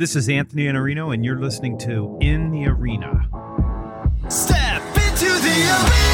This is Anthony Iannarino, and you're listening to In the Arena. Step into the arena.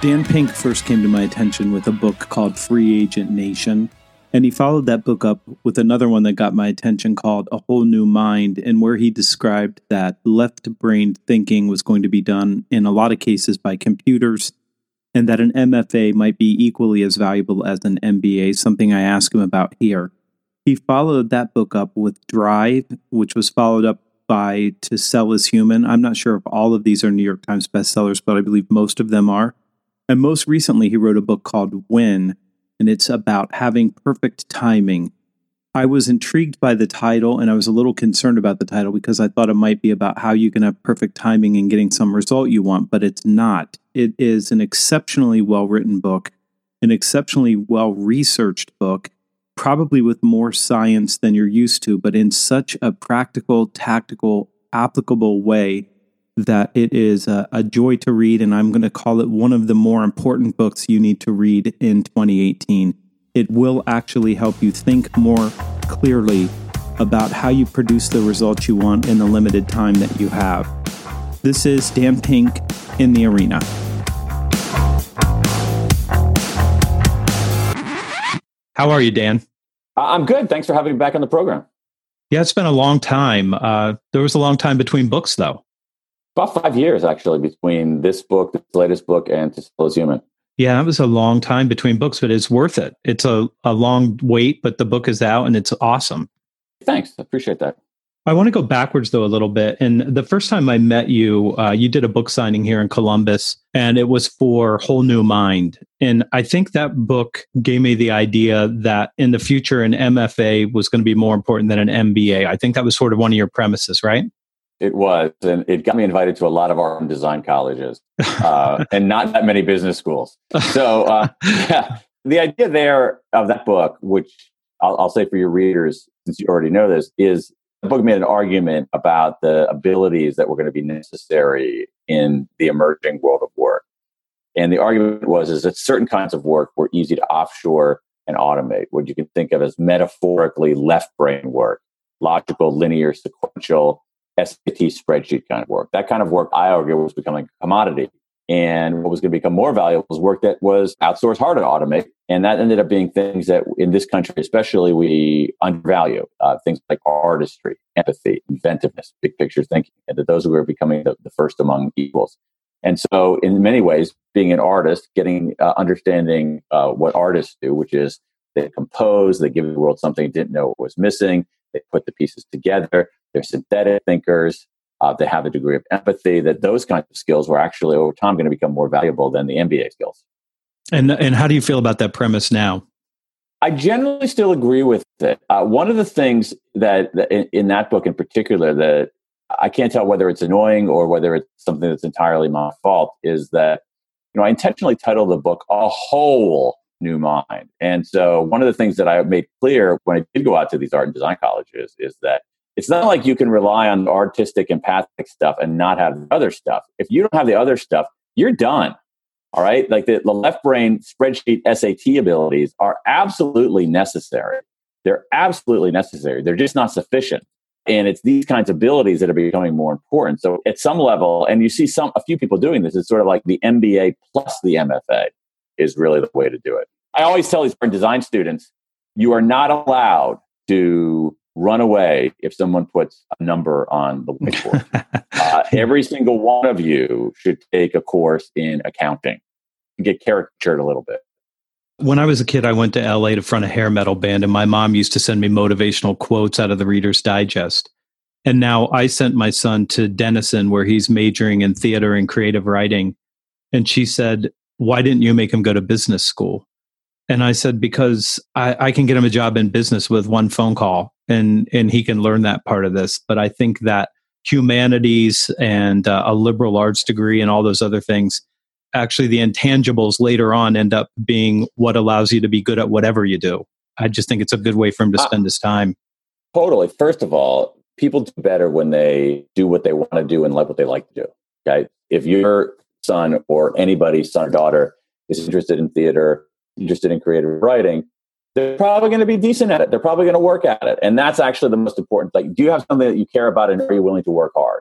Dan Pink first came to my attention with a book called Free Agent Nation. And he followed that book up with another one that got my attention called A Whole New Mind, and where he described that left brain thinking was going to be done in a lot of cases by computers, and that an MFA might be equally as valuable as an MBA, something I asked him about here. He followed that book up with Drive, which was followed up by To Sell is Human. I'm not sure if all of these are New York Times bestsellers, but I believe most of them are. And most recently, he wrote a book called When, and it's about having perfect timing. I was intrigued by the title, and I was a little concerned about the title because I thought it might be about how you can have perfect timing and getting some result you want, but it's not. It is an exceptionally well written book, an exceptionally well researched book, probably with more science than you're used to, but in such a practical, tactical, applicable way that it is a, a, joy to read, and I'm going to call it one of the more important books you need to read in 2018. It will actually help you think more clearly about how you produce the results you want in the limited time that you have. This is Dan Pink in the arena. How are you, Dan? I'm good. Thanks for having me back on the program. Yeah, it's been a long time. Uh, there was a long time between books, though. About five years, actually, between this book, this latest book, and To Sell Is Human. Yeah, it was a long time between books, but it's worth it. It's a, a long wait, but the book is out and it's awesome. Thanks. I appreciate that. I want to go backwards though a little bit. And the first time I met you, uh, you did a book signing here in Columbus, and it was for Whole New Mind. And I think that book gave me the idea that in the future, an MFA was going to be more important than an MBA. I think that was sort of one of your premises, right? It was, and it got me invited to a lot of art and design colleges, uh, and not that many business schools. So, uh, yeah, the idea there of that book, which I'll, I'll, say for your readers, since you already know this, is the book made an argument about the abilities that were going to be necessary in the emerging world of work. And the argument was is that certain kinds of work were easy to offshore and automate, what you can think of as metaphorically left brain work, logical, linear, sequential SAT spreadsheet kind of work. That kind of work, I argue, was becoming a commodity. And what was going to become more valuable was work that was outsourced harder to automate. And that ended up being things that in this country, especially, we undervalue uh, things like artistry, empathy, inventiveness, big picture thinking, and that those were becoming the, the first among equals. And so, in many ways, being an artist, getting uh, understanding uh, what artists do, which is they compose, they give the world something didn't know was missing, they put the pieces together, they're synthetic thinkers. Uh, they have a degree of empathy. That those kinds of skills were actually over time going to become more valuable than the MBA skills. And and how do you feel about that premise now? I generally still agree with it. Uh, one of the things that, that in, in, that book in particular that I can't tell whether it's annoying or whether it's something that's entirely my fault is that you know I intentionally titled the book "A Whole New Mind," and so one of the things that I made clear when I did go out to these art and design colleges is that it's not like you can rely on artistic empathic stuff and not have the other stuff. If you don't have the other stuff, you're done. All right. Like the, the left brain spreadsheet SAT abilities are absolutely necessary. They're absolutely necessary. They're just not sufficient. And it's these kinds of abilities that are becoming more important. So at some level, and you see some a few people doing this, it's sort of like the MBA plus the MFA is really the way to do it. I always tell these design students, you are not allowed to run away if someone puts a number on the whiteboard. uh, every single one of you should take a course in accounting and get caricatured a little bit. When I was a kid, I went to LA to front a hair metal band, and my mom used to send me motivational quotes out of the Reader's Digest. And now I sent my son to Denison, where he's majoring in theater and creative writing. And she said, Why didn't you make him go to business school? And I said, because I, I can get him a job in business with one phone call and, and he can learn that part of this. But I think that humanities and uh, a liberal arts degree and all those other things, actually, the intangibles later on end up being what allows you to be good at whatever you do. I just think it's a good way for him to Uh, spend his time. Totally. First of all, people do better when they do what they want to do and like what they like to do. Okay. If your son or anybody's son or daughter is interested in theater, interested in creative writing, they're probably going to be decent at it. They're probably going to work at it. And that's actually the most important Like, Do you have something that you care about and are you willing to work hard?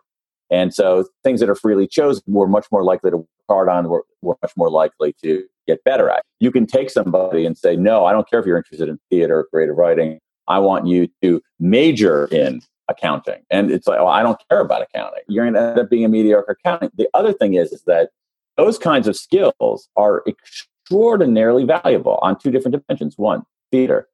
And so things that are freely chosen, we're much more likely to work hard on, we're, we're much more likely to get better at. You can take somebody and say, no, I don't care if you're interested in theater or creative writing. I want you to major in accounting. And it's like, well, I don't care about accounting. You're going to end up being a mediocre accountant. The other thing is, is that those kinds of skills are extraordinarily valuable on two different dimensions. One, theater.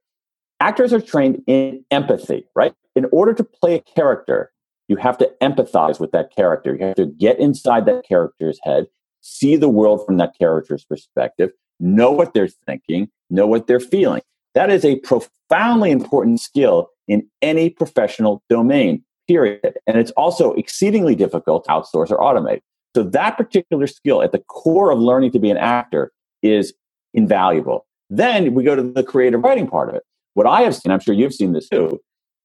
Actors are trained in empathy, right? In order to play a character, you have to empathize with that character. You have to get inside that character's head, see the world from that character's perspective, know what they're thinking, know what they're feeling. That is a profoundly important skill in any professional domain, period. And it's also exceedingly difficult to outsource or automate. So that particular skill at the core of learning to be an actor is invaluable. Then we go to the creative writing part of it. What I have seen, I'm sure you've seen this too,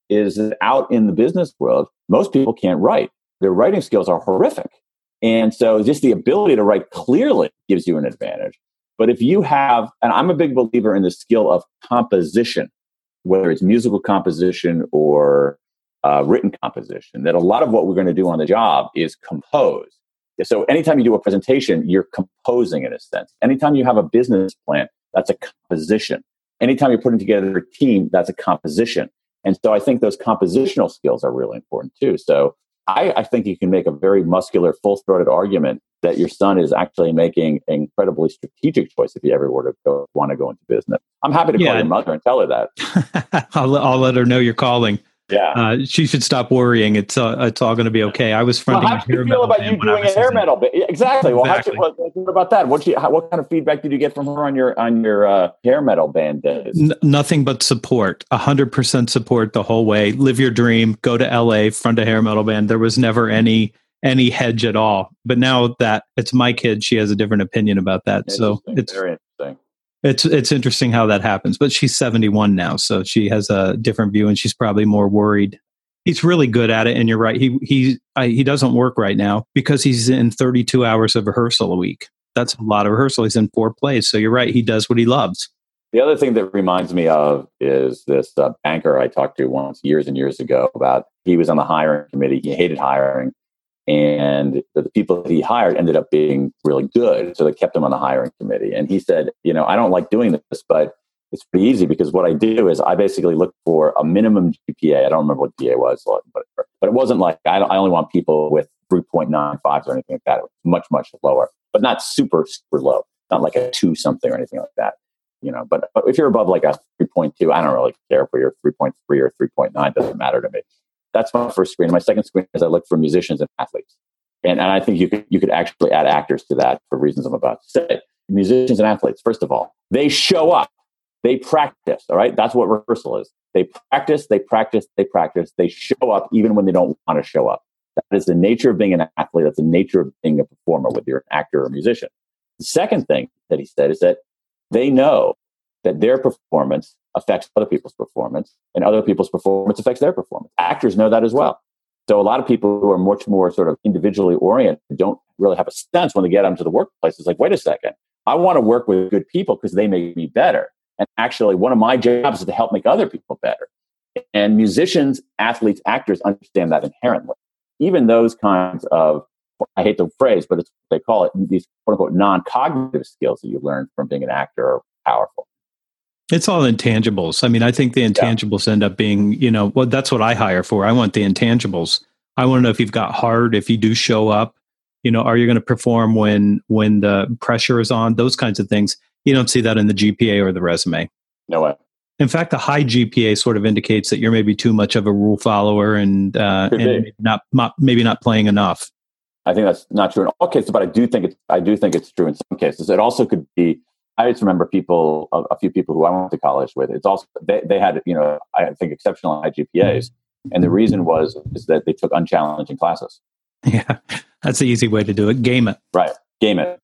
is that out in the business world, most people can't write. Their writing skills are horrific. And so just the ability to write clearly gives you an advantage. But if you have, and I'm a big believer in the skill of composition, whether it's musical composition or uh, written composition, that a lot of what we're going to do on the job is compose. So anytime you do a presentation, you're composing in a sense. Anytime you have a business plan, that's a composition. Anytime you're putting together a team, that's a composition. And so I think those compositional skills are really important too. So I, I think you can make a very muscular, full throated argument that your son is actually making an incredibly strategic choice if you ever were to go, want to go into business. I'm happy to call Yeah. your mother and tell her that. I'll, I'll let her know you're calling. Yeah. Uh, she should stop worrying. It's uh, it's all going to be okay. I was well, fronting how a do you hair feel metal about band you doing a hair metal? Ba- exactly. Well, Exactly. How, what, what about that? What, you, how, what kind of feedback did you get from her on your on your uh, hair metal band days? N- nothing but support. A hundred percent support the whole way. Live your dream. Go to L.A. Front a hair metal band. There was never any any hedge at all. But now that it's my kid, she has a different opinion about that. So it's very interesting. It's it's interesting how that happens. But she's seventy one now, so she has a different view, and she's probably more worried. He's really good at it, and you're right. He he I, he doesn't work right now because he's in thirty two hours of rehearsal a week. That's a lot of rehearsal. He's in four plays, so you're right. He does what he loves. The other thing that reminds me of is this uh, banker I talked to once years and years ago about he was on the hiring committee. He hated hiring. And the people that he hired ended up being really good. So they kept him on the hiring committee. And he said, You know, I don't like doing this, but it's pretty easy because what I do is I basically look for a minimum GPA. I don't remember what GPA was, but, but it wasn't like I, I only want people with 3.95s or anything like that. It was much, much lower, but not super, super low, not like a two something or anything like that you know but, but if you're above like a 3.2 i don't really care if you're 3.3 or 3.9 doesn't matter to me that's my first screen. My second screen is i look for musicians and athletes. And, and i think you could you could actually add actors to that for reasons i'm about to say. Musicians and athletes first of all they show up. They practice all right? That's what rehearsal is. They practice they practice they practice. They show up even when they don't want to show up. That is the nature of being an athlete. That's the nature of being a performer whether you're an actor or a musician. The second thing that he said is that they know that their performance affects other people's performance and other people's performance affects their performance. Actors know that as well. So a lot of people who are much more sort of individually oriented don't really have a sense when they get into the workplace. It's like, wait a second, I want to work with good people because they make me better. And actually, one of my jobs is to help make other people better. And musicians, athletes, actors understand that inherently. Even those kinds of I hate the phrase, but it's what they call it these quote unquote non cognitive skills that you learn from being an actor are powerful. It's all intangibles. I mean, I think the intangibles end up being, you know, well, that's what I hire for. I want the intangibles. I want to know if you've got heart, if you do show up, you know, are you going to perform when when the pressure is on? Those kinds of things. You don't see that in the GPA or the resume. No way. In fact, the high GPA sort of indicates that you're maybe too much of a rule follower and uh, and maybe not, not maybe not playing enough. I think that's not true in all cases, but I do think it's I do think it's true in some cases. It also could be I just remember people, a, a, few people who I went to college with. It's also they, they had, you know, I think exceptional high GPAs, and the reason was is that they took unchallenging classes. Yeah, that's the easy way to do it. Game it. Right. Game it.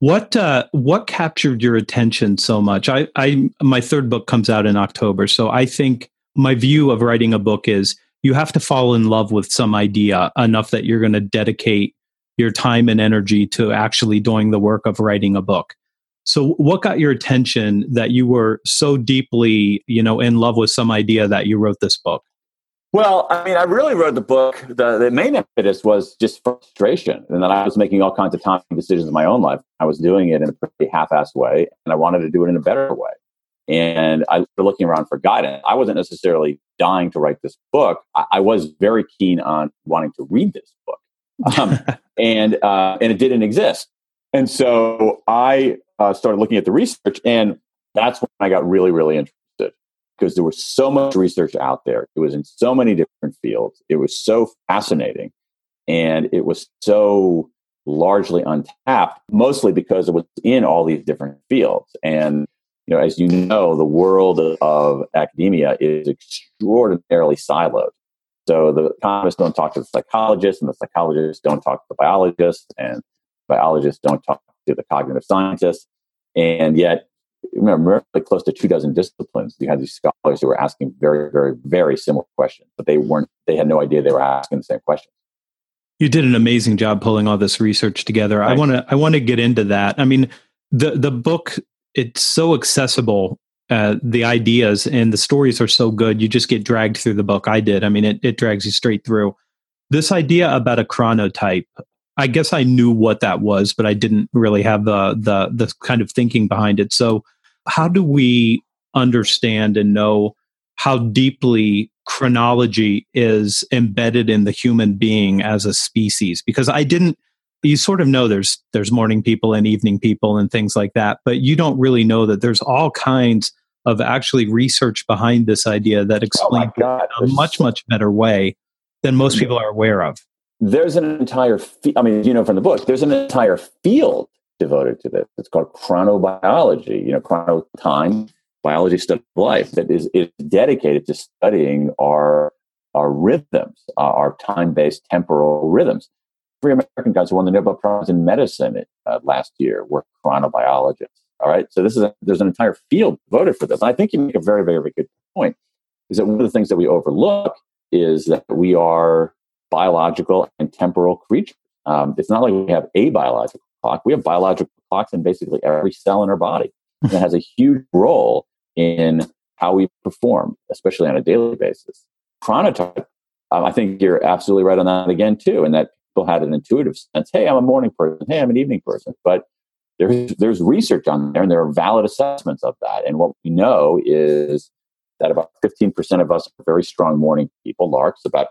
What uh, what captured your attention so much? I, I my third book comes out in October, so I think my view of writing a book is you have to fall in love with some idea enough that you're going to dedicate your time and energy to actually doing the work of writing a book. So what got your attention that you were so deeply, you know, in love with some idea that you wrote this book? Well, I mean, I really wrote the book. The, the main impetus was just frustration, and that I was making all kinds of time decisions in my own life. I was doing it in a pretty half-assed way, and I wanted to do it in a better way. And I was looking around for guidance. I wasn't necessarily dying to write this book. I, I was very keen on wanting to read this book, um, and uh, and it didn't exist. And so I uh, started looking at the research, and that's when I got really, really interested because there was so much research out there. It was in so many different fields. It was so fascinating. And it was so largely untapped, mostly because it was in all these different fields. And, you know, as you know, the world of academia is extraordinarily siloed. So the economists don't talk to the psychologists, and the psychologists don't talk to the biologists, and biologists don't talk to the cognitive scientists. And yet, remember close to two dozen disciplines. You had these scholars who were asking very very very similar questions but they weren't they had no idea they were asking the same questions. You did an amazing job pulling all this research together. I want to i want to get into that. I mean the the book it's so accessible uh, the ideas and the stories are so good you just get dragged through the book. I did. I mean it, it drags you straight through. This idea about a chronotype i guess i knew what that was but i didn't really have the the the kind of thinking behind it. So how do we understand and know how deeply chronology is embedded in the human being as a species? Because i didn't you sort of know there's there's morning people and evening people and things like that but you don't really know that there's all kinds of actually research behind this idea that explains oh it in a much much better way than most people are aware of there's an entire i mean you know from the book there's an entire field devoted to this. It's called chronobiology, you know, chrono time, biology study of life that is, is dedicated to studying our, our rhythms, our time based temporal rhythms. Three American guys who won the Nobel Prize in medicine uh, last year were chronobiologists. All right. So this is a, there's an entire field devoted for this. And I think you make a very, very, very good point is that one of the things that we overlook is that we are biological and temporal creatures. Um, it's not like we have a biological clock. We have biological clocks in basically every cell in our body. And it has a huge role in how we perform, especially on a daily basis. Chronotype, um, I think you're absolutely right on that again, too, and that people had an intuitive sense hey, I'm a morning person, hey, I'm an evening person. But there's, there's research on there, and there are valid assessments of that. And what we know is that about 15% of us are very strong morning people, larks, about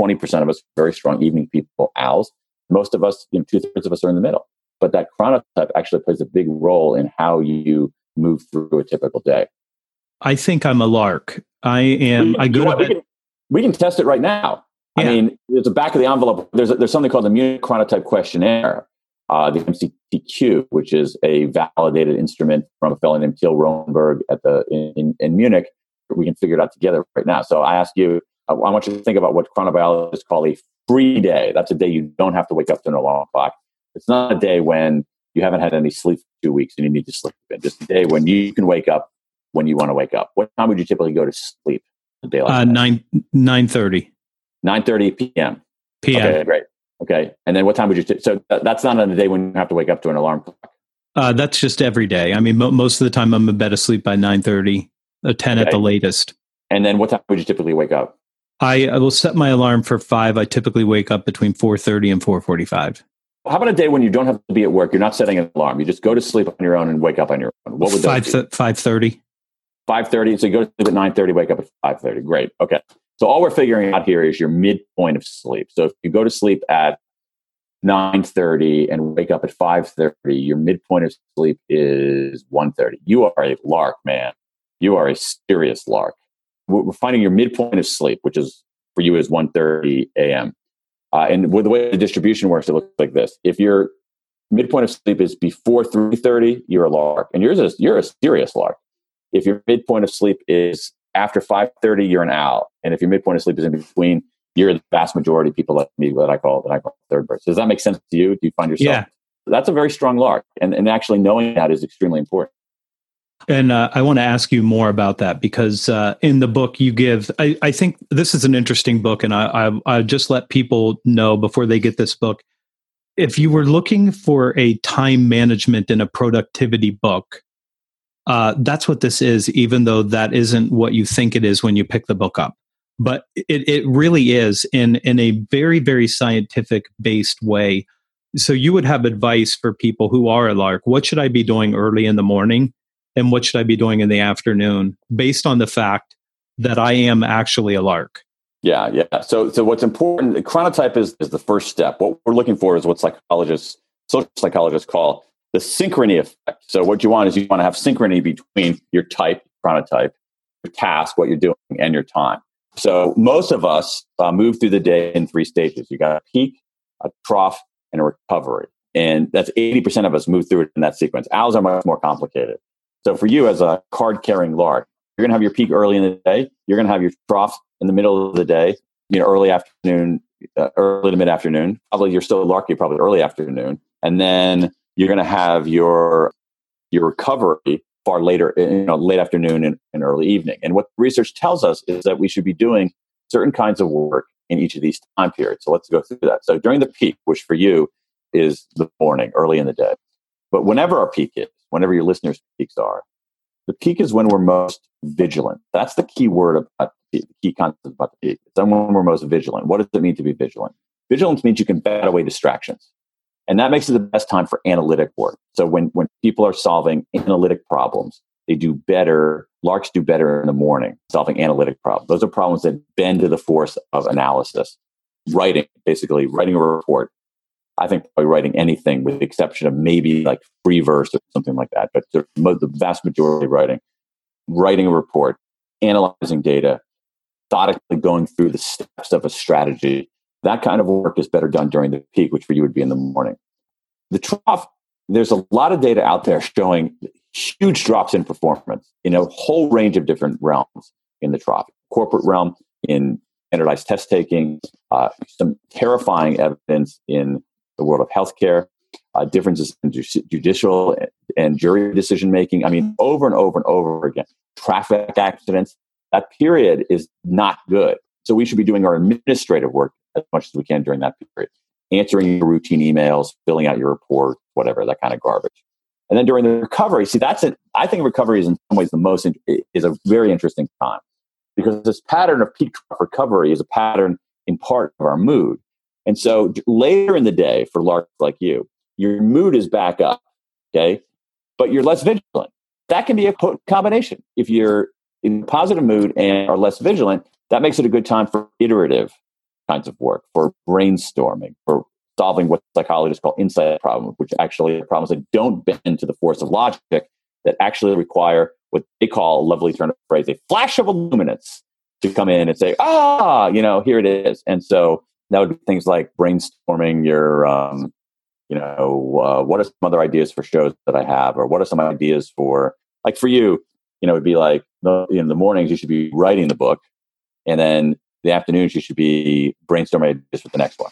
20% of us very strong evening people, owls. Most of us, you know, two thirds of us are in the middle but that chronotype actually plays a big role in how you move through a typical day. I think I'm a lark. I am. We, I go to we can, we can test it right now. Yeah. I mean, there's a back of the envelope. There's a, there's something called the Munich Chronotype Questionnaire, uh, the MCTQ, which is a validated instrument from a fellow named Till Roenneberg at the in, in Munich. We can figure it out together right now. So I ask you, I want you to think about what chronobiologists call a free day. That's a day you don't have to wake up to an alarm clock. It's not a day when you haven't had any sleep for two weeks and you need to sleep in. Just a day when you can wake up when you want to wake up. What time would you typically go to sleep? A day like uh, nine nine thirty. Nine thirty p.m. P.m. Okay, great. Okay, and then what time would you? T- so that's not on a day when you have to wake up to an alarm clock. Uh, that's just every day. I mean, mo- most of the time I'm in bed asleep by nine thirty, uh, ten okay. at the latest. And then what time would you typically wake up? I, I will set my alarm for five. I typically wake up between four thirty and four forty five. How about a day when you don't have to be at work? You're not setting an alarm. You just go to sleep on your own and wake up on your own. What would five five thirty? Five thirty. So you go to sleep at nine thirty. Wake up at five thirty. Great. Okay. So all we're figuring out here is your midpoint of sleep. So if you go to sleep at nine thirty and wake up at five thirty, your midpoint of sleep is one thirty. You are a lark, man. You are a serious lark. We're finding your midpoint of sleep, which is for you is one thirty a.m. Uh, and with the way the distribution works, it looks like this. If you're midpoint of sleep is before 3.30, you're a lark. And yours is, you're a serious lark. If your midpoint of sleep is after 5.30, you're an owl. And if your midpoint of sleep is in between, you're the vast majority of people like me, what I call, that I call third birds. Does that make sense to you? Do you find yourself? Yeah. That's a very strong lark. And, and actually knowing that is extremely important. And uh, I want to ask you more about that because uh, in the book you give, I, I, think this is an interesting book, and I, I, I just let people know before they get this book. If you were looking for a time management and a productivity book, uh, that's what this is, even though that isn't what you think it is when you pick the book up. But it, it really is in, in a very, very scientific based way. So you would have advice for people who are a lark. What should I be doing early in the morning? And what should I be doing in the afternoon based on the fact that I am actually a lark. Yeah, yeah. So, so what's important? The chronotype is is the first step. What we're looking for is what psychologists, social psychologists, call the synchrony effect. So, what you want is you want to have synchrony between your type, chronotype, your task, what you're doing, and your time. So, most of us uh, move through the day in three stages. You got a peak, a trough, and a recovery, and that's eighty percent of us move through it in that sequence. Owls are much more complicated. So for you as a card carrying lark, you're going to have your peak early in the day. You're going to have your trough in the middle of the day, you know, early afternoon, uh, early to mid afternoon. Probably you're still larky, probably early afternoon. And then you're going to have your, your recovery far later, you know, late afternoon and, and early evening. And what research tells us is that we should be doing certain kinds of work in each of these time periods. So let's go through that. So during the peak, which for you is the morning, early in the day. But whenever our peak is, whenever your listeners' peaks are. The peak is when we're most vigilant. That's the key word about uh, the key concept about the peak. It's when we're most vigilant. What does it mean to be vigilant? Vigilance means you can bat away distractions. And that makes it the best time for analytic work. So when, when people are solving analytic problems, they do better. Larks do better in the morning solving analytic problems. Those are problems that bend to the force of analysis. Writing, basically, writing a report I think probably writing anything with the exception of maybe like free verse or something like that. But the, vast majority of writing, writing a report, analyzing data, methodically going through the steps of a strategy, that kind of work is better done during the peak, which for you would be in the morning. The trough, there's a lot of data out there showing huge drops in performance in a whole range of different realms in the trough, corporate realm, in standardized test taking, uh, some terrifying evidence in the world of healthcare, uh, differences in ju- judicial and jury decision making. I mean, over and over and over again. Traffic accidents, that period is not good. So we should be doing our administrative work as much as we can during that period, answering your routine emails, filling out your report, whatever, that kind of garbage. And then during the recovery, see, that's it. I think recovery is in some ways the most, is a very interesting time because this pattern of peak recovery is a pattern in part of our mood. And so later in the day for larks like you, your mood is back up, okay? But you're less vigilant. That can be a combination. If you're in positive mood and are less vigilant, that makes it a good time for iterative kinds of work, for brainstorming, for solving what psychologists call insight problems, which actually are problems that don't bend to the force of logic, that actually require what they call a lovely turn of phrase, a flash of illuminance to come in and say, ah, you know, here it is. And so that would be things like brainstorming your um, you know uh, what are some other ideas for shows that i have or what are some ideas for like for you you know it'd be like in the mornings you should be writing the book and then the afternoons you should be brainstorming ideas for the next one.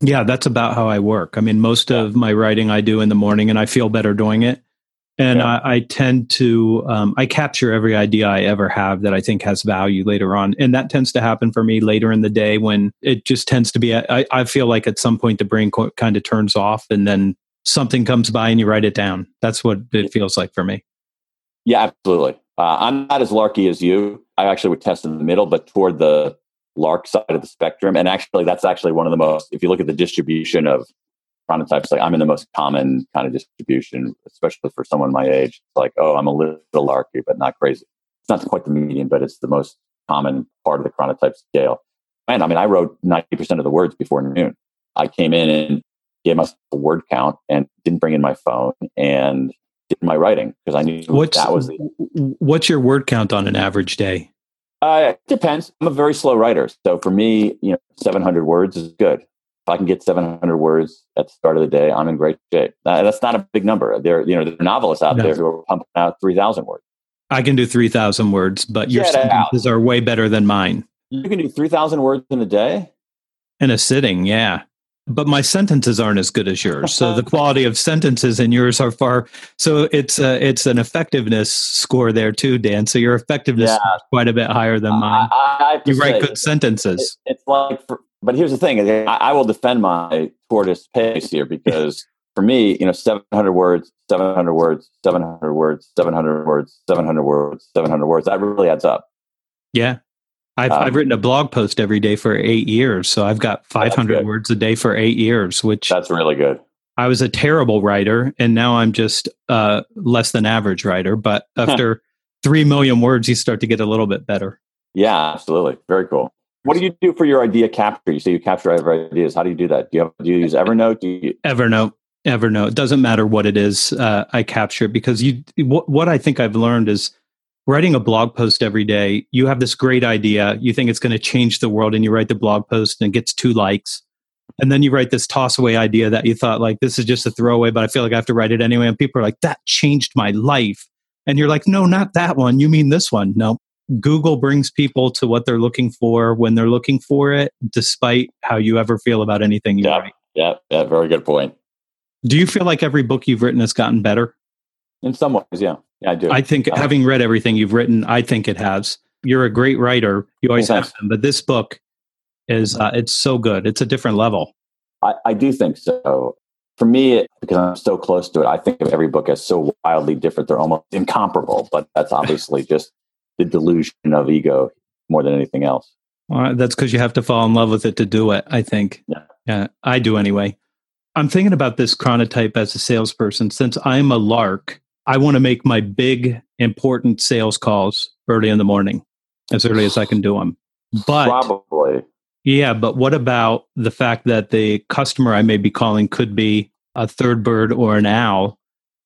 Yeah that's about how i work. I mean most yeah. of my writing i do in the morning and i feel better doing it and yeah. I, I, tend to um, i capture every idea i ever have that i think has value later on. And that tends to happen for me later in the day when it just tends to be i, I feel like at some point the brain co- kind of turns off and then something comes by and you write it down. That's what it feels like for me. Yeah absolutely. Uh, i'm not as larky as you. I actually would test in the middle but toward the lark side of the spectrum. And actually that's actually one of the most if you look at the distribution of chronotypes like i'm in the most common kind of distribution especially for someone my age. It's like oh i'm a little larky but not crazy. It's not quite the median but it's the most common part of the chronotype scale. And i mean i wrote 90% of the words before noon. I came in and gave myself a word count and didn't bring in my phone and did my writing because i knew what's, that was the what's your word count on an average day? Uh, it depends. I'm a very slow writer so for me you know 700 words is good If I can get 700 words at the start of the day, I'm in great shape. That- that's not a big number. There, you know, there are novelists out No. there who are pumping out 3,000 words. I can do 3,000 words, but your Get out. sentences are way better than mine. You can do 3,000 words in a day. In a sitting, yeah. But my sentences aren't as good as yours. So the quality of sentences in yours are far. So it's a, it's an effectiveness score there too, Dan. So your effectiveness Yeah. is quite a bit higher than mine. I, I You write say, good sentences. it- it's like, for, but here's the thing: I, I will defend my tortoise pace here because for me, you know, 700 words, 700 words, 700 words, 700 words, 700 words, 700 words. That really adds up. Yeah. I've, Um, I've written a blog post every day for eight years. So I've got 500 words a day for eight years, which That's really good. I was a terrible writer. And now I'm just uh, less than average writer. But after 3 million words, you start to get a little bit better. Yeah, absolutely. Very cool. What do you do for your idea capture? You say you capture ideas. How do you do that? Do you have, do you use Evernote? Do you, Evernote. Evernote. It doesn't matter what it is. Uh, I capture it because you. What, what I think I've learned is writing a blog post every day. You have this great idea. You think it's going to change the world, and you write the blog post and it gets two likes, and then you write this toss away idea that you thought like this is just a throwaway, but I feel like I have to write it anyway. And people are like, "That changed my life," and you're like, "No, not that one. You mean this one?" No. Google brings people to what they're looking for when they're looking for it, despite how you ever feel about anything you Yeah. write. yeah, yeah, very good point. Do you feel like every book you've written has gotten better? In some ways, yeah, yeah, I do. I think Uh, having read everything you've written, I think it has. You're a great writer. You always have been, but this book is uh, it's so good. It's a different level. I, I do think so. For me, it, because I'm so close to it, I think of every book as so wildly different. They're almost incomparable, but that's obviously just the delusion of ego more than anything else. Uh, that's because you have to fall in love with it to do it. I think. Yeah. Yeah, I do anyway. I'm thinking about this chronotype as a salesperson. Since I'm a lark, I want to make my big important sales calls early in the morning, as early as I can do them. But Probably. Yeah, but what about the fact that the customer I may be calling could be a third bird or an owl,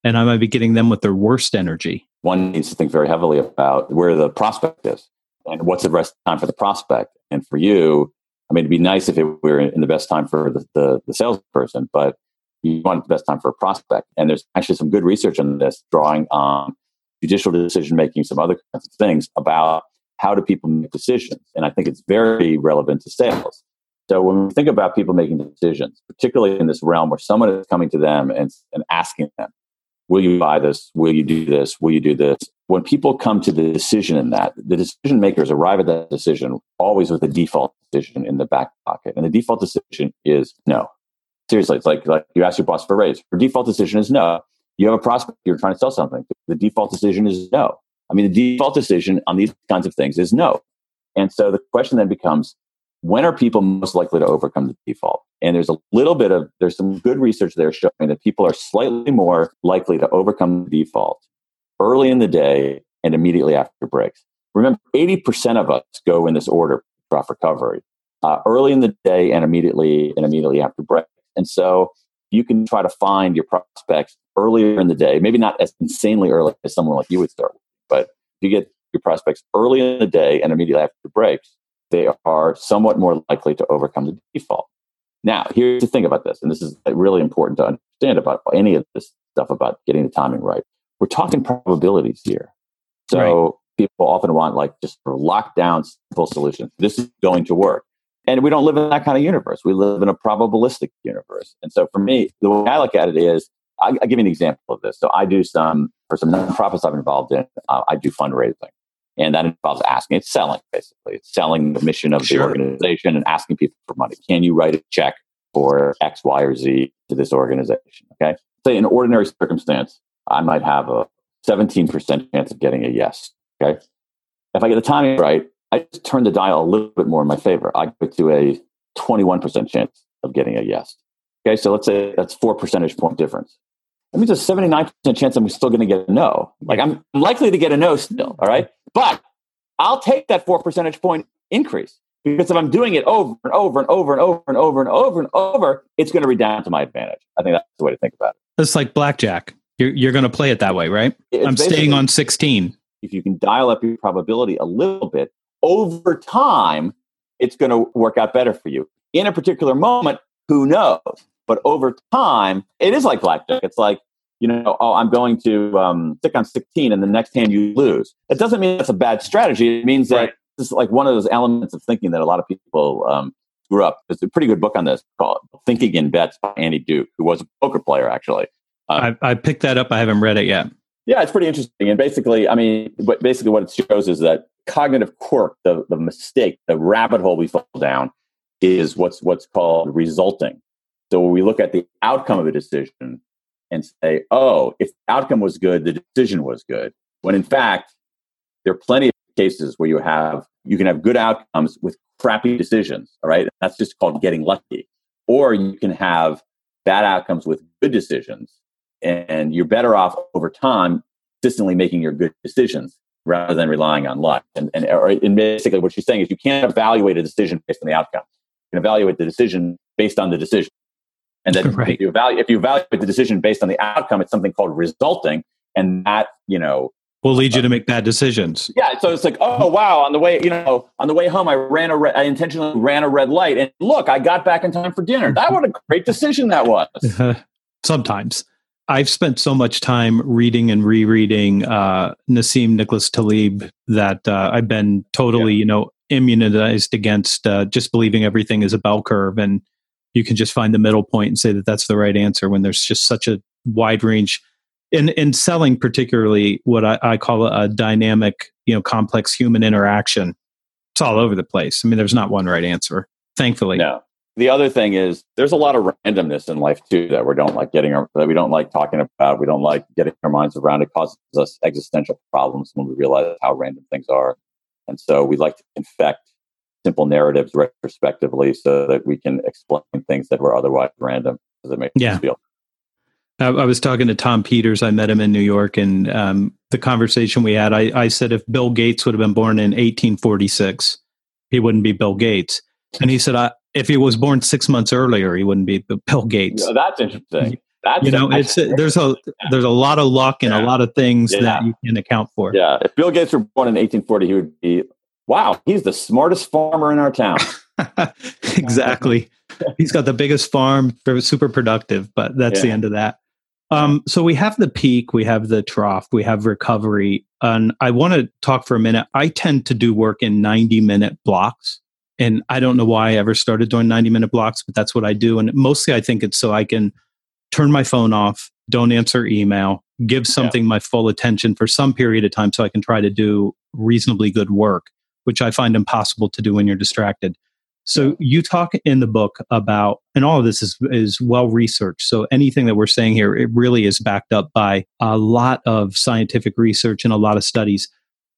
and I might be getting them with their worst energy? One needs to think very heavily about where the prospect is and what's the best time for the prospect. And for you, I mean, it'd be nice if it were in the best time for the, the, the salesperson, but you want the best time for a prospect. And there's actually some good research on this, drawing on judicial decision making, some other kinds of things about how do people make decisions. And I think it's very relevant to sales. So when we think about people making decisions, particularly in this realm where someone is coming to them and, and asking them, will you buy this? Will you do this? Will you do this? When people come to the decision in that, the decision makers arrive at that decision always with a default decision in the back pocket. And the default decision is no. Seriously, it's like, like you ask your boss for a raise. Your default decision is no. You have a prospect, you're trying to sell something. The default decision is no. I mean, the default decision on these kinds of things is no. And so the question then becomes, when are people most likely to overcome the default? And there's a little bit of, there's some good research there showing that people are slightly more likely to overcome the default early in the day and immediately after breaks. Remember, 80% of us go in this order off recovery, uh, early in the day and immediately and immediately after break. And so you can try to find your prospects earlier in the day, maybe not as insanely early as someone like you would start with, but if you get your prospects early in the day and immediately after the breaks, they are somewhat more likely to overcome the default. Now, here's the thing about this, and this is really important to understand about any of this stuff about getting the timing right. We're talking probabilities here. So people often want like just sort of locked down simple solutions. This is going to work. And we don't live in that kind of universe. We live in a probabilistic universe. And so for me, the way I look at it is I, I'll give you an example of this. So I do some, for some nonprofits I'm involved in, uh, I do fundraising. And that involves asking, it's selling basically. It's selling the mission of Sure. the organization and asking people for money. Can you write a check for X, Y, or Z to this organization? Okay. Say in ordinary circumstance, I might have a 17% chance of getting a yes. Okay. If I get the timing right, I just turn the dial a little bit more in my favor. I go to a 21% chance of getting a yes. Okay. So let's say that's four percentage point difference. That means a 79% chance I'm still going to get a no. Like I'm likely to get a no still. All right. But I'll take that four percentage point increase because if I'm doing it over and over and over and over and over and over and over, it's going to redound to my advantage. I think that's the way to think about it. It's like blackjack. You're, you're going to play it that way, right? It's I'm staying on 16. if you can dial up your probability a little bit over time, it's going to work out better for you. In a particular moment, Who knows? But over time, it is like blackjack. It's like, you know, oh, I'm going to um, stick on 16 and the next hand you lose. It doesn't mean that's a bad strategy. It means Right. that is like one of those elements of thinking that a lot of people um, grew up. There's a pretty good book on this called Thinking in Bets by Annie Duke, who was a poker player, actually. I, I picked that up. I haven't read it yet. Yeah, it's pretty interesting. And basically, I mean, basically what it shows is that cognitive quirk, the, the mistake, the rabbit hole we fall down is what's what's called resulting. So we look at the outcome of a decision and say, oh, if the outcome was good, the decision was good. When in fact, there are plenty of cases where you have you can have good outcomes with crappy decisions. All right. That's just called getting lucky. Or you can have bad outcomes with good decisions and you're better off over time consistently making your good decisions rather than relying on luck. And, and, or, and basically, what she's saying is you can't evaluate a decision based on the outcome. You can evaluate the decision based on the decision. And then Right. if, you evaluate, if you evaluate the decision based on the outcome, it's something called resulting. And that, you know, Will lead you uh, to make bad decisions. yeah. So it's like, oh wow, on the way, you know, on the way home, I ran a, re- I intentionally ran a red light, and look, I got back in time for dinner. That what a great decision that was. Sometimes. I've spent so much time reading and rereading uh, Nassim Nicholas Taleb that uh, I've been totally, you know, immunized against uh, just believing everything is a bell curve and you can just find the middle point and say that that's the right answer when there's just such a wide range. In in selling particularly what I, I call a dynamic you know complex human interaction it's all over the place. I mean there's not one right answer thankfully. No. The other thing is there's a lot of randomness in life too that we don't like getting our, that we don't like talking about. We don't like getting our minds around. It causes us existential problems when we realize how random things are. And so we like to infect simple narratives retrospectively so that we can explain things that were otherwise random. Does it make Yeah. feel? I, I was talking to Tom Peters. I met him in New York, and um, the conversation we had, I, I said if Bill Gates would have been born in 1846, he wouldn't be Bill Gates. And he said, I, if he was born six months earlier, he wouldn't be Bill Gates. Yeah, that's interesting. That's you know, it's there's a there's a lot of luck and a lot of things Yeah. that you can account for. yeah. If Bill Gates were born in 1840, he would be wow. He's the smartest farmer in our town. exactly. He's got the biggest farm, super productive, but that's the end of that. Um, so we have the peak, we have the trough, we have recovery. And I want to talk for a minute. I tend to do work in 90 minute blocks. And I don't know why I ever started doing 90 minute blocks, but that's what I do. And mostly I think it's so I can turn my phone off, don't answer email, give something my full attention for some period of time so I can try to do reasonably good work, which I find impossible to do when you're distracted. So you talk in the book about, and all of this is is well researched. So anything that we're saying here, it really is backed up by a lot of scientific research and a lot of studies.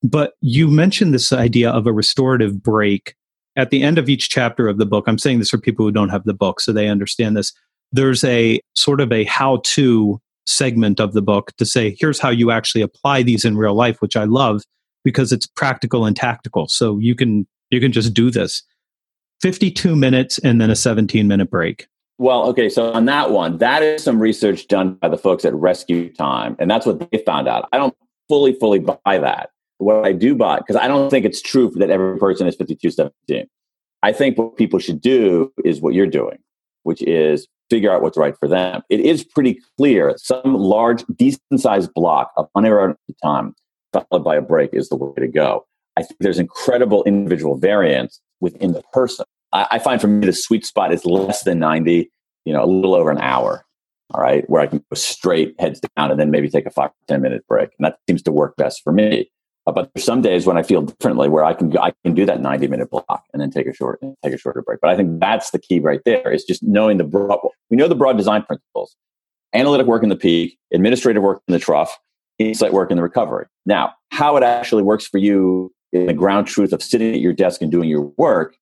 But you mentioned this idea of a restorative break at the end of each chapter of the book. I'm saying this for people who don't have the book, so they understand this. There's a sort of a how-to segment of the book to say, here's how you actually apply these in real life, which I love because it's practical and tactical. So you can you can just do this. 52 minutes and then a 17 minute break. Well, okay, so on that one, that is some research done by the folks at Rescue Time, and that's what they found out. I don't fully, fully buy that. What I do buy, because I don't think it's true that every person is 52, 17. I think what people should do is what you're doing, which is figure out what's right for them. It is pretty clear some large, decent sized block of uninterrupted time followed by a break is the way to go. I think there's incredible individual variance within the person. I, I find for me the sweet spot is less than 90, you know, a little over an hour. All right, where I can go straight heads down and then maybe take a five to 10 minute break. And that seems to work best for me. Uh, but there's some days when I feel differently where I can I can do that 90 minute block and then take a short take a shorter break. But I think that's the key right there is just knowing the broad we know the broad design principles. Analytic work in the peak, administrative work in the trough, insight work in the recovery. Now, how it actually works for you in the ground truth of sitting at your desk and doing your work.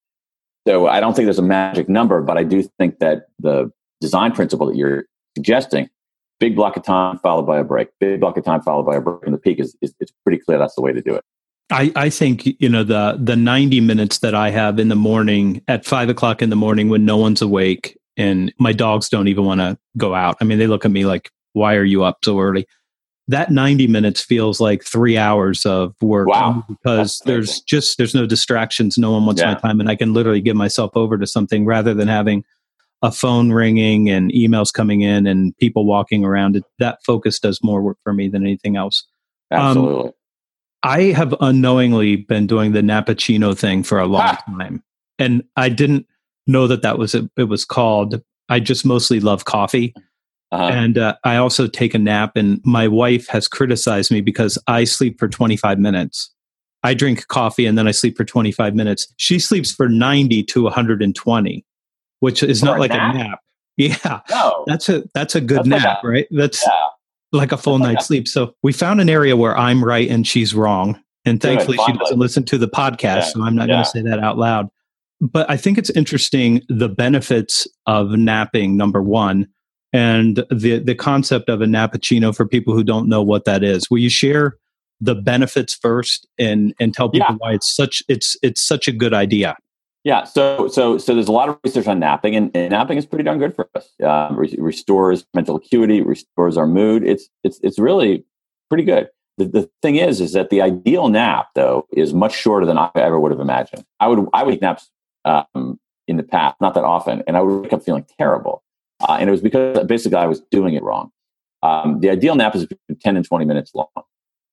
So I don't think there's a magic number, but I do think that the design principle that you're suggesting, big block of time followed by a break, big block of time followed by a break in the peak is, is it's pretty clear that's the way to do it. I, I think you know the the 90 minutes that I have in the morning at five o'clock in the morning when no one's awake and my dogs don't even want to go out. I mean, they look at me like, "Why are you up so early?" That 90 minutes feels like three hours of work Wow. because there's just there's no distractions. No one wants my time, and I can literally give myself over to something rather than having a phone ringing and emails coming in and people walking around. It, that focus does more work for me than anything else. Um, Absolutely. I have unknowingly been doing the Nappuccino thing for a long Ha! time, and I didn't know that that was it was called. I just mostly love coffee, Uh-huh. and uh, I also take a nap. And my wife has criticized me because I sleep for 25 minutes. I drink coffee and then I sleep for 25 minutes. She sleeps for 90 to 120, which is not a like nap? a nap. Yeah, no. that's a that's a good That's like nap, a- right? That's yeah. like a full night's sleep. So we found an area where I'm right and she's wrong. And thankfully, she doesn't listen to the podcast. Yeah, So I'm not going to say that out loud. But I think it's interesting the benefits of napping, number one, and the, the concept of a nappuccino for people who don't know what that is. Will you share the benefits first and, and tell people Yeah. why it's such it's it's such a good idea? Yeah, so so so there's a lot of research on napping, and, and napping is pretty darn good for us. Um, re- restores mental acuity, restores our mood. It's it's it's really pretty good. The, the thing is, is that the ideal nap though is much shorter than I ever would have imagined. I would I would naps um, in the past, not that often, and I would wake up feeling terrible, uh, and it was because basically I was doing it wrong. Um, the ideal nap is ten and twenty minutes long,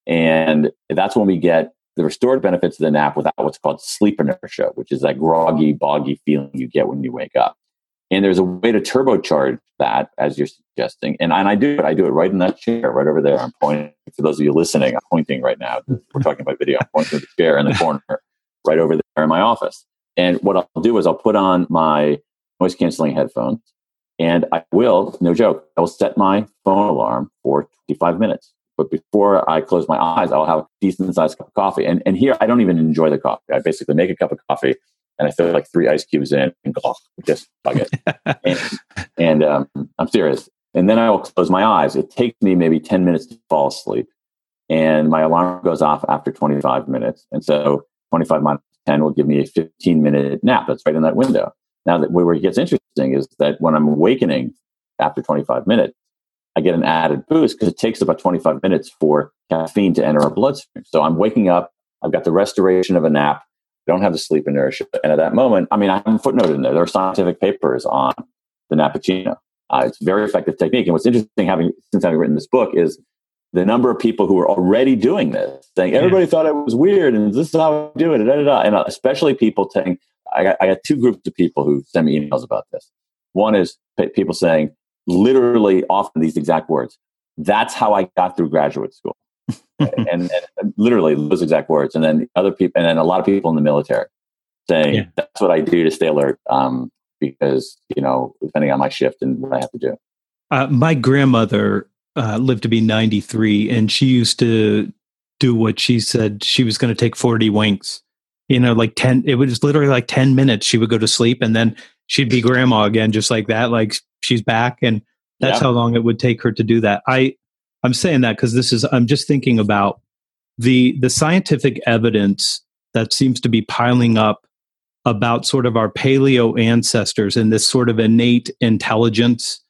and that's when we get the restored benefits of the nap without what's called sleep inertia, which is that groggy, boggy feeling you get when you wake up. And there's a way to turbocharge that, as you're suggesting. And, and I do it. I do it right in that chair, right over there. I'm pointing. For those of you listening, I'm pointing right now. We're talking about video. I'm pointing to the chair in the corner, right over there in my office. And what I'll do is I'll put on my noise canceling headphones, and I will, no joke, I will set my phone alarm for 25 minutes. But before I close my eyes, I'll have a decent sized cup of coffee. And, and here, I don't even enjoy the coffee. I basically make a cup of coffee and I throw like three ice cubes in and go, just bug it. and and um, I'm serious. And then I will close my eyes. It takes me maybe 10 minutes to fall asleep. And my alarm goes off after 25 minutes. And so 25 minus 10 will give me a 15 minute nap. That's right in that window. Now, that where it gets interesting is that when I'm awakening after 25 minutes, I get an added boost because it takes about 25 minutes for caffeine to enter our bloodstream. So I'm waking up. I've got the restoration of a nap. I don't have the sleep inertia. And at that moment, I mean, I have a footnote in there. There are scientific papers on the Nappuccino. Uh, it's a very effective technique. And what's interesting, having since having written this book, is the number of people who are already doing this, saying everybody thought it was weird, and this is how I do it, da, da, da. and uh, especially people saying, I got, I got two groups of people who send me emails about this. One is pe- people saying, literally, often these exact words. That's how I got through graduate school, and, and, literally those exact words. And then other people, and then a lot of people in the military saying, Yeah. "That's what I do to stay alert." Um, because you know, depending on my shift and what I have to do. Uh, my grandmother uh, lived to be 93, and she used to do what she said she was going to take 40 winks. You know, like 10, it was literally like 10 minutes. She would go to sleep and then she'd be grandma again, just like that. Like she's back. And that's Yeah. how long it would take her to do that. I, I'm saying that because this is, I'm just thinking about the, the scientific evidence that seems to be piling up about sort of our paleo ancestors and this sort of innate intelligence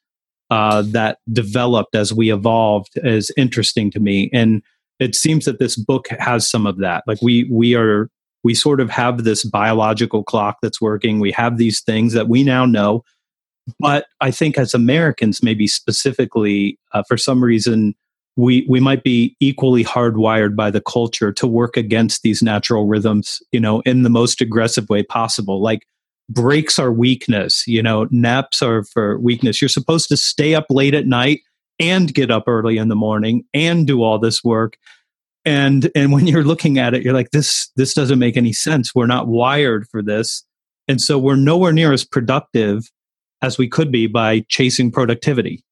uh, that developed as we evolved is interesting to me and it seems that this book has some of that like we we are we sort of have this biological clock that's working we have these things that we now know but i think as americans maybe specifically uh, for some reason we we might be equally hardwired by the culture to work against these natural rhythms you know in the most aggressive way possible. Like breaks are weakness you know naps are for weakness. You're supposed to stay up late at night and get up early in the morning and do all this work. And and when you're looking at it you're like this this doesn't make any sense. We're not wired for this. And so we're nowhere near as productive as we could be by chasing productivity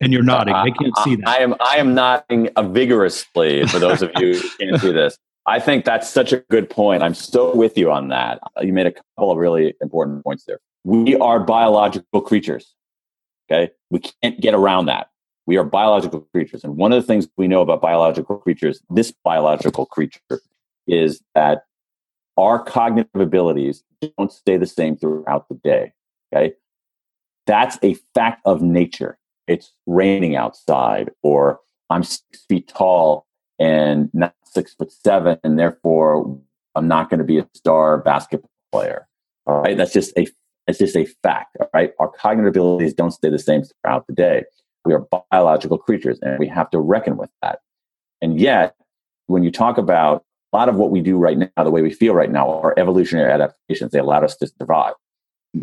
and you're nodding i can't see that I am I am nodding uh, vigorously for those of you who can't see this. I think that's such a good point. I'm so with you on that. Uh, You made a couple of really important points there. We are biological creatures. Okay, we can't get around that. We are biological creatures, and one of the things we know about biological creatures, this biological creature, is that our cognitive abilities don't stay the same throughout the day. Okay, that's a fact of nature it's raining outside or i'm six feet tall and not six foot seven and therefore i'm not going to be a star basketball player all right that's just a It's just a fact, all right? Our cognitive abilities don't stay the same throughout the day. We are biological creatures and we have to reckon with that. And yet, when you talk about a lot of what we do right now, the way we feel right now, are evolutionary adaptations. They allowed us to survive.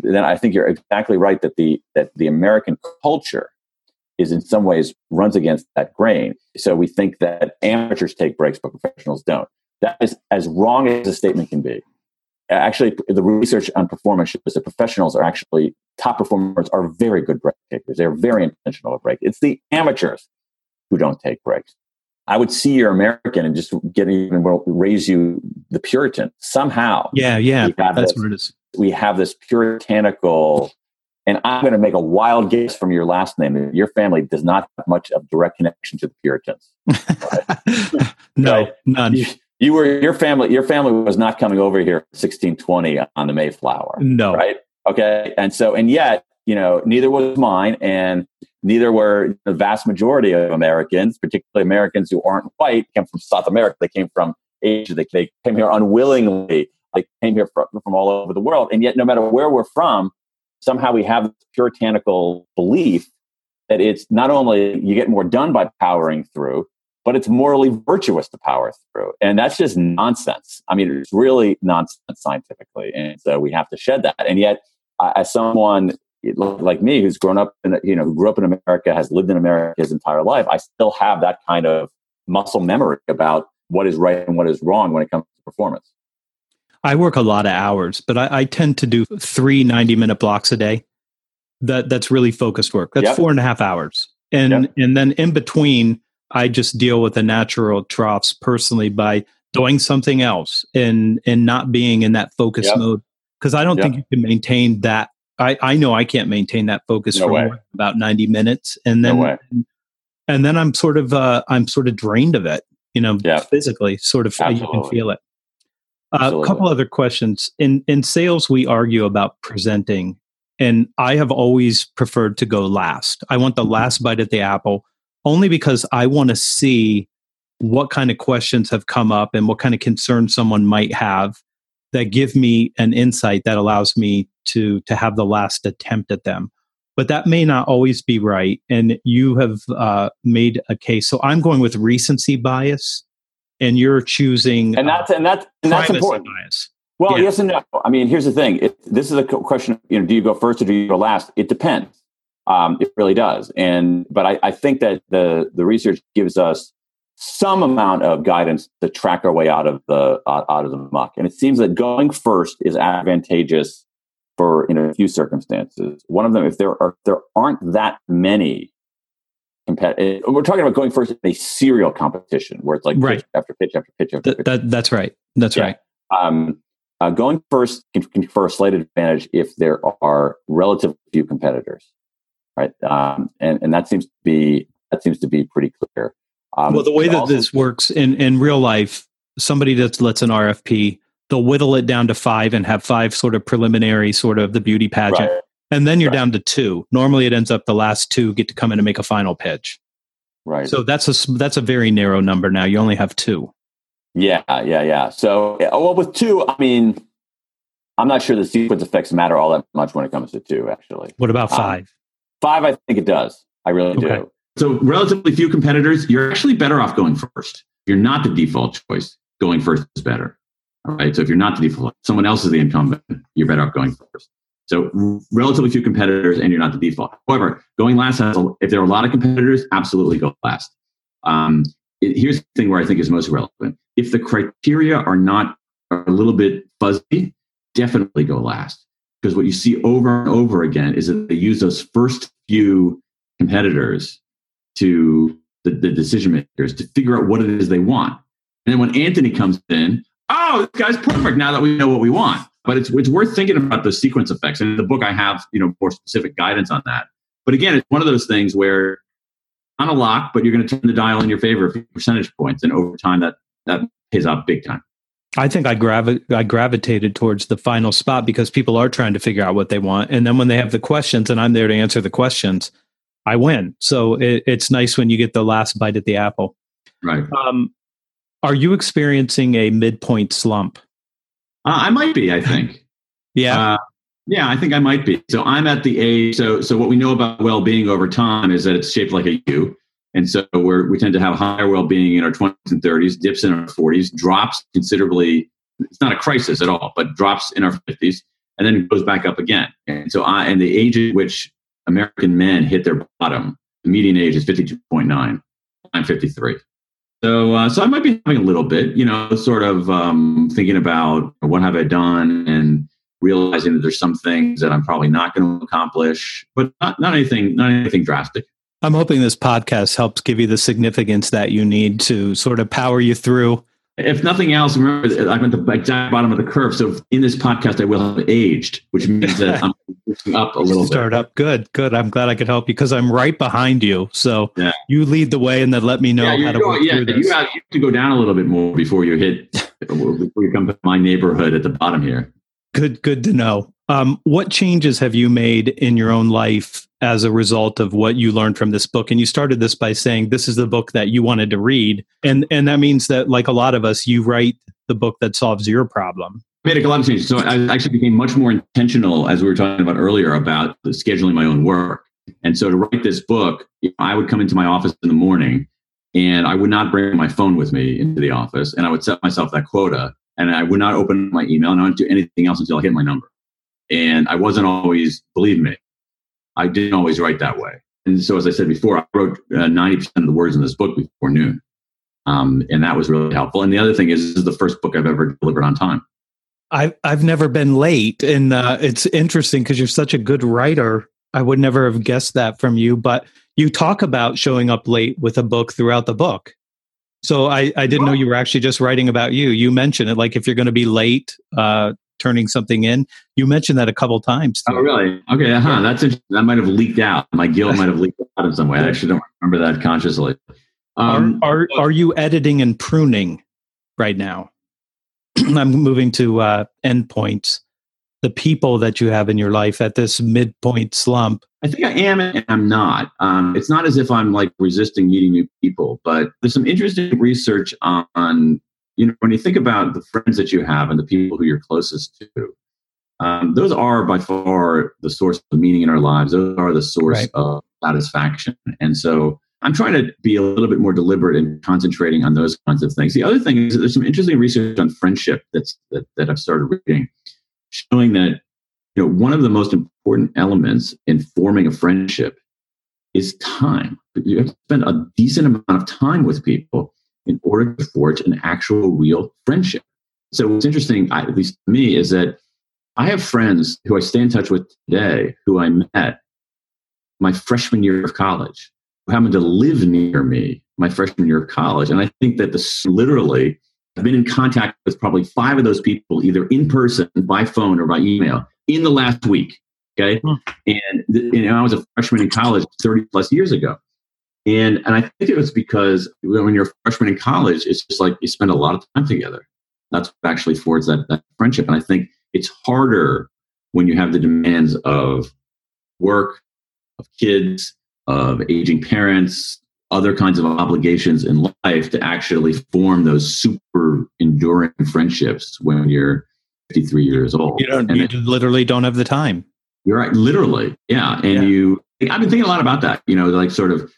Then I think you're exactly right that the that the American culture is in some ways runs against that grain. So we think that amateurs take breaks, but professionals don't. That is as wrong as a statement can be. Actually, the research on performance shows that professionals are actually top performers are very good break takers. They're very intentional with break. It's the amateurs who don't take breaks. I would see you're American and just get even raise you the Puritan somehow. Yeah, yeah, that's this, what it is. We have this puritanical, and I'm going to make a wild guess from your last name. Your family does not have much of direct connection to the Puritans. no, Right? none. You, you were your family. Your family was not coming over here 1620 on the Mayflower, No. right? Okay, and so and yet you know neither was mine, and neither were the vast majority of Americans, particularly Americans who aren't white, came from South America. They came from Asia. They, they came here unwillingly. They came here from, from all over the world, and yet no matter where we're from, somehow we have this puritanical belief that it's not only you get more done by powering through, but it's morally virtuous to power through. And that's just nonsense. I mean, it's really nonsense scientifically. And so we have to shed that. And yet, uh, as someone like me who's grown up in, you know, who grew up in America, has lived in America his entire life, I still have that kind of muscle memory about what is right and what is wrong when it comes to performance. I work a lot of hours, but I, I tend to do three 90 minute blocks a day. That that's really focused work. That's Yep. four and a half hours. And Yep. and then in between, I just deal with the natural troughs personally by doing something else and and not being in that focus Yep. mode. Because I don't think you can maintain that. I, I know I can't maintain that focus No for about 90 minutes. And then way. and then I'm sort of uh I'm sort of drained of it, you know, physically, sort of you can feel it. A Absolutely. couple other questions. In in sales, we argue about presenting, and I have always preferred to go last. I want the last bite at the apple, only because I want to see what kind of questions have come up and what kind of concerns someone might have that give me an insight that allows me to to have the last attempt at them. But that may not always be right, and you have uh, made a case. So I'm going with recency bias, and you're choosing And uh, that's and that's and that's important. bias. Well, Yeah. yes and no. I mean, here's the thing. It, this is a question. You know, do you go first or do you go last? It depends. Um, it really does. And but I, I think that the the research gives us some amount of guidance to track our way out of the out, out of the muck. And it seems that going first is advantageous for in a few circumstances. One of them, if there are if there aren't that many. Compet- we're talking about going first in a serial competition where it's like Right. pitch after pitch after pitch after Th- pitch that, that's right. That's Yeah. right. um, uh, going first can confer a slight advantage if there are relatively few competitors, right? Um, and and that seems to be that seems to be pretty clear. Um, well, the way that also- this works in, in real life, somebody that lets an RFP, they'll whittle it down to five and have five sort of preliminary, sort of the beauty pageant. right, And then you're Right. down to two. Normally it ends up the last two get to come in and make a final pitch. right, So that's a, s- that's a very narrow number now. You only have two. yeah, yeah, yeah. So, yeah, well, with two, I mean, I'm not sure the sequence effects matter all that much when it comes to two. Actually, What about Um, five? five, I think it does. I really Okay. do. So relatively few competitors, you're actually better off going first. You're not the default choice, going first is better. All right. So if you're not the default, someone else is the incumbent, you're better off going first. So relatively few competitors and you're not the default. However, going last, has a- if there are a lot of competitors, absolutely go last. Um, it- here's the thing where I think is most relevant. If the criteria are not are a little bit fuzzy, definitely go last. Because what you see over and over again is that they use those first few competitors to the, the decision makers to figure out what it is they want. And then when Anthony comes in, oh, this guy's perfect now that we know what we want. But it's it's worth thinking about those sequence effects. And in the book, I have you know more specific guidance on that. But again, it's one of those things where on a lock, but you're going to turn the dial in your favor a percentage points, and over time that that pays off big time. I think I gravi- I gravitated towards the final spot because people are trying to figure out what they want, and then when they have the questions, and I'm there to answer the questions, I win. So it, it's nice when you get the last bite at the apple. Right. Um, are you experiencing a midpoint slump? Uh, I might be. I think. Yeah. Uh, Yeah, I think I might be. So I'm at the age. So so what we know about well-being over time is that it's shaped like a U, and so we're we tend to have higher well-being in our 20s and 30s, dips in our 40s, drops considerably. It's not a crisis at all, but drops in our 50s, and then goes back up again. And so I and the age at which American men hit their bottom, the median age is 52.9. I'm 53. So, uh, so I might be having a little bit, you know, sort of um, thinking about what have I done and realizing that there's some things that I'm probably not going to accomplish, but not, not anything, not anything drastic. I'm hoping this podcast helps give you the significance that you need to sort of power you through. If nothing else, remember I'm at the exact bottom of the curve. So in this podcast, I will have aged, which means that I'm up a little bit. Start bit. up. Good, good. I'm glad I could help you because I'm right behind you. So Yeah. you lead the way and then let me know yeah, how to going- work yeah, through this. you have, you have to go down a little bit more before you hit, before you come to my neighborhood at the bottom here. Good, good to know. Um, what changes have you made in your own life as a result of what you learned from this book? And you started this by saying this is the book that you wanted to read, and and that means that, like a lot of us, you write the book that solves your problem. made a lot of changes. So I actually became much more intentional, as we were talking about earlier, about scheduling my own work. And so to write this book, I would come into my office in the morning and I would not bring my phone with me into the office and I would set myself that quota and I would not open my email and I wouldn't do anything else until I hit my number. And I wasn't always, believe me, I didn't always write that way. And so, as I said before, I wrote uh, 90% of the words in this book before noon. Um, and that was really helpful. And the other thing is, this is the first book I've ever delivered on time. I've I've never been late, and uh, it's interesting because you're such a good writer. I would never have guessed that from you, but you talk about showing up late with a book throughout the book. So I, I didn't know you were actually just writing about you. You mentioned it, like if you're going to be late, uh, turning something in. You mentioned that a couple times. Oh, really? Okay, huh. That's interesting. That might have leaked out. My guilt might have leaked out in some way. I actually don't remember that consciously. Um, are, are are you editing and pruning right now? I'm moving to uh, endpoints. The people that you have in your life at this midpoint slump. I think I am and I'm not. Um, it's not as if I'm like resisting meeting new people, but there's some interesting research on, on, you know, when you think about the friends that you have and the people who you're closest to, um, those are by far the source of meaning in our lives. Those are the source Right. of satisfaction. And so I'm trying to be a little bit more deliberate in concentrating on those kinds of things. The other thing is that there's some interesting research on friendship that's, that, that I've started reading, showing that you know one of the most important elements in forming a friendship is time. You have to spend a decent amount of time with people in order to forge an actual real friendship. So what's interesting, at least to me, is that I have friends who I stay in touch with today who I met my freshman year of college, who happen to live near me my freshman year of college. And I think that this literally, I've been in contact with probably five of those people, either in person, by phone, or by email in the last week. Okay. And know, I was a freshman in college 30 plus years ago. And, and I think it was because when you're a freshman in college, it's just like you spend a lot of time together. That's what actually forges that, that friendship. And I think it's harder when you have the demands of work, of kids, of aging parents, other kinds of obligations in life to actually form those super enduring friendships when you're 53 years old. You don't. And You it- literally don't have the time. you're right, literally, yeah. And Yeah. you, I've been thinking a lot about that. You know, like sort of,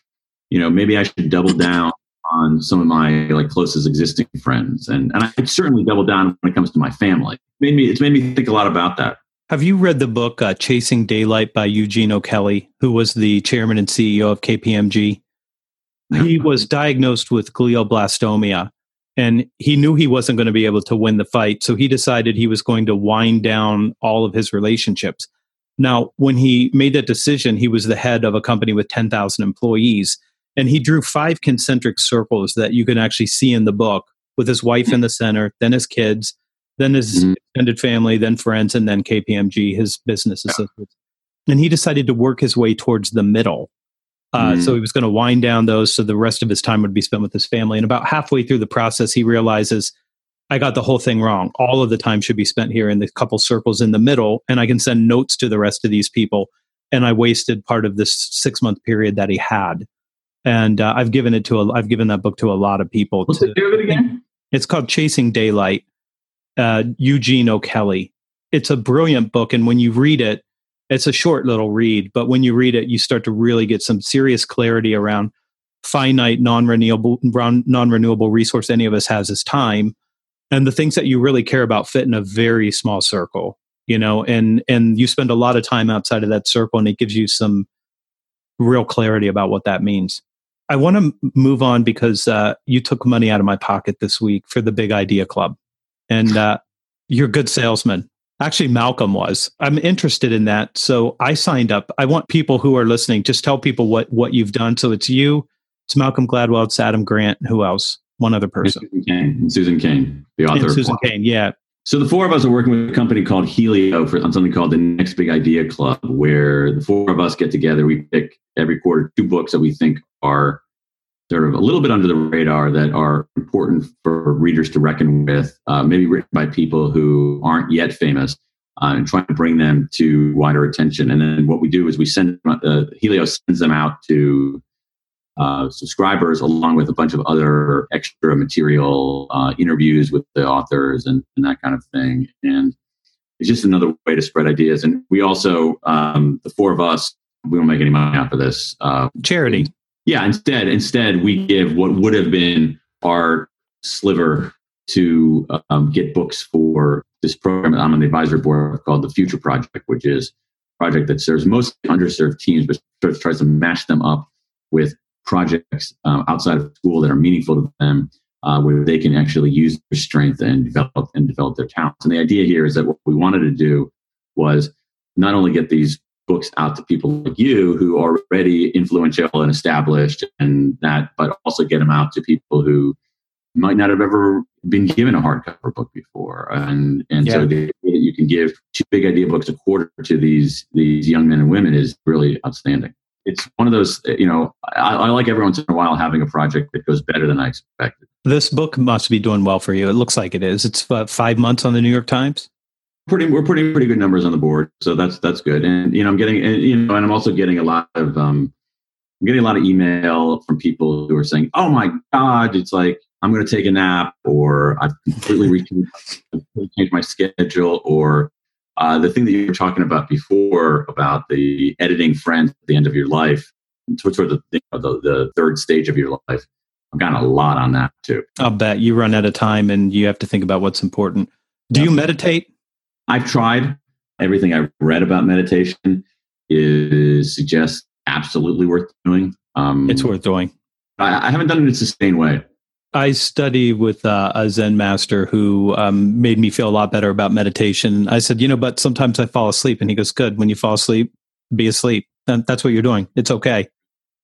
you know, maybe I should double down on some of my like closest existing friends, and and I certainly double down when it comes to my family. Made me, it's made me think a lot about that. Have you read the book uh, Chasing Daylight by Eugene O'Kelly, who was the chairman and CEO of KPMG? He was diagnosed with glioblastoma and he knew he wasn't going to be able to win the fight. So he decided he was going to wind down all of his relationships. Now, when he made that decision, he was the head of a company with 10,000 employees and he drew five concentric circles that you can actually see in the book with his wife in the center, then his kids, then his Mhm. extended family, then friends, and then KPMG, his business associates. And he decided to work his way towards the middle. Uh, Mhm. So he was going to wind down those so the rest of his time would be spent with his family. And about halfway through the process, he realizes, I got the whole thing wrong. All of the time should be spent here in the couple circles in the middle, and I can send notes to the rest of these people. And I wasted part of this six month period that he had. And uh, I've given it to a, I've given that book to a lot of people. What's to, the name of it again? it's called Chasing Daylight. Uh, Eugene O'Kelly. it's a brilliant book. And when you read it, it's a short little read, but when you read it, you start to really get some serious clarity around finite, non-renewable, non-renewable resource any of us has is time, and the things that you really care about fit in a very small circle. You know, and and you spend a lot of time outside of that circle, and it gives you some real clarity about what that means. I want to move on because uh, you took money out of my pocket this week for the Big Idea Club, and uh, you're a good salesman. Actually, Malcolm was. I'm interested in that, so I signed up. I want people who are listening just tell people what what you've done. So it's you, it's Malcolm Gladwell, it's Adam Grant. Who else? One other person. Susan Cain, Susan Cain, the author. And Susan Cain. Yeah. So the four of us are working with a company called Heleo for on something called the Next Big Idea Club, where the four of us get together. We pick every quarter two books that we think are sort of a little bit under the radar that are important for readers to reckon with, uh, maybe written by people who aren't yet famous, uh, and trying to bring them to wider attention. And then what we do is we send uh, Heleo sends them out to uh, subscribers along with a bunch of other extra material, uh, interviews with the authors and, and, that kind of thing. And it's just another way to spread ideas. And we also, um, the four of us, we don't make any money off of this. Uh, Charity. Yeah. Instead, instead we give what would have been our sliver to um, get books for this program. I'm on the advisory board called the Future Project, which is a project that serves mostly underserved teams, but tries to match them up with projects uh, outside of school that are meaningful to them, uh, where they can actually use their strength and develop and develop their talents. And the idea here is that what we wanted to do was not only get these books out to people like you who are already influential and established, and that, but also get them out to people who might not have ever been given a hardcover book before. And and yeah. so the idea that you can give two big idea books a quarter to these these young men and women is really outstanding it's one of those, you know, I, I, like every once in a while having a project that goes better than I expected. This book must be doing well for you. It looks like it is. It's uh, five months on the New York Times. Pretty, we're putting pretty good numbers on the board, so that's that's good. And you know, I'm getting, and, you know, and I'm also getting a lot of, um, I'm getting a lot of email from people who are saying, "Oh my God, it's like I'm going to take a nap," or "I've completely changed my schedule," or uh, the thing that you were talking about before about the editing friends at the end of your life, towards the, the, the third stage of your life, I've gotten a lot on that too. I'll bet you run out of time and you have to think about what's important. Do you meditate? I've tried. Everything I've read about meditation is suggests absolutely worth doing. Um, it's worth doing. I, I haven't done it in a sustained way. I study with uh, a Zen master who um, made me feel a lot better about meditation. I said, you know, but sometimes I fall asleep. And he goes, good. When you fall asleep, be asleep. And that's what you're doing. It's okay.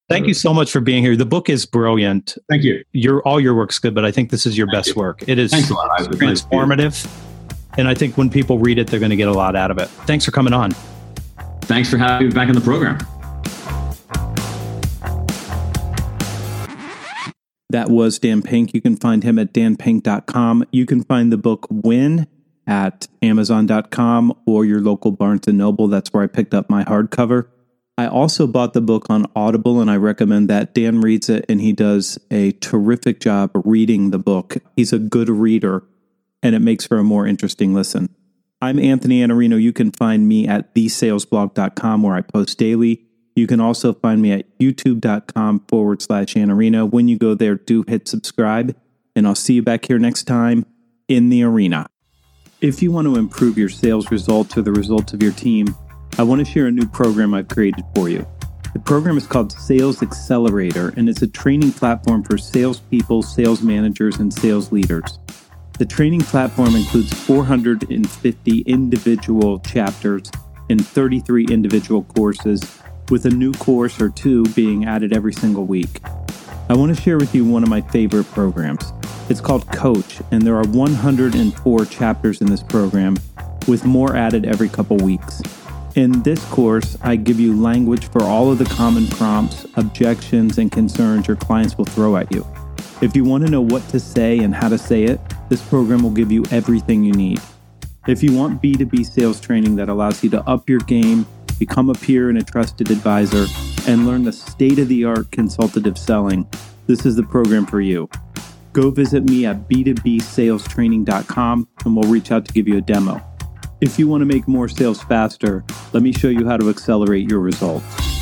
Thank you so much for being here. The book is brilliant. Thank you. Your all your work's good, but I think this is your Thank best you. work. It is transformative. And I think when people read it, they're going to get a lot out of it. Thanks for coming on. Thanks for having me back in the program. That was Dan Pink. You can find him at danpink.com. You can find the book When at amazon.com or your local Barnes & Noble. That's where I picked up my hardcover. I also bought the book on Audible and I recommend that. Dan reads it and he does a terrific job reading the book. He's a good reader and it makes for a more interesting listen. I'm Anthony Iannarino. You can find me at thesalesblog.com where I post daily. You can also find me at youtube.com forward slash Iannarino. When you go there, do hit subscribe, and I'll see you back here next time in the arena. If you want to improve your sales results or the results of your team, I want to share a new program I've created for you. The program is called Sales Accelerator, and it's a training platform for salespeople, sales managers, and sales leaders. The training platform includes 450 individual chapters and 33 individual courses with a new course or two being added every single week. I want to share with you one of my favorite programs. It's called Coach, and there are 104 chapters in this program, with more added every couple weeks. In this course, I give you language for all of the common prompts, objections, and concerns your clients will throw at you. If you want to know what to say and how to say it, this program will give you everything you need. If you want B2B sales training that allows you to up your game become a peer and a trusted advisor, and learn the state of the art consultative selling, this is the program for you. Go visit me at b2bsalestraining.com and we'll reach out to give you a demo. If you want to make more sales faster, let me show you how to accelerate your results.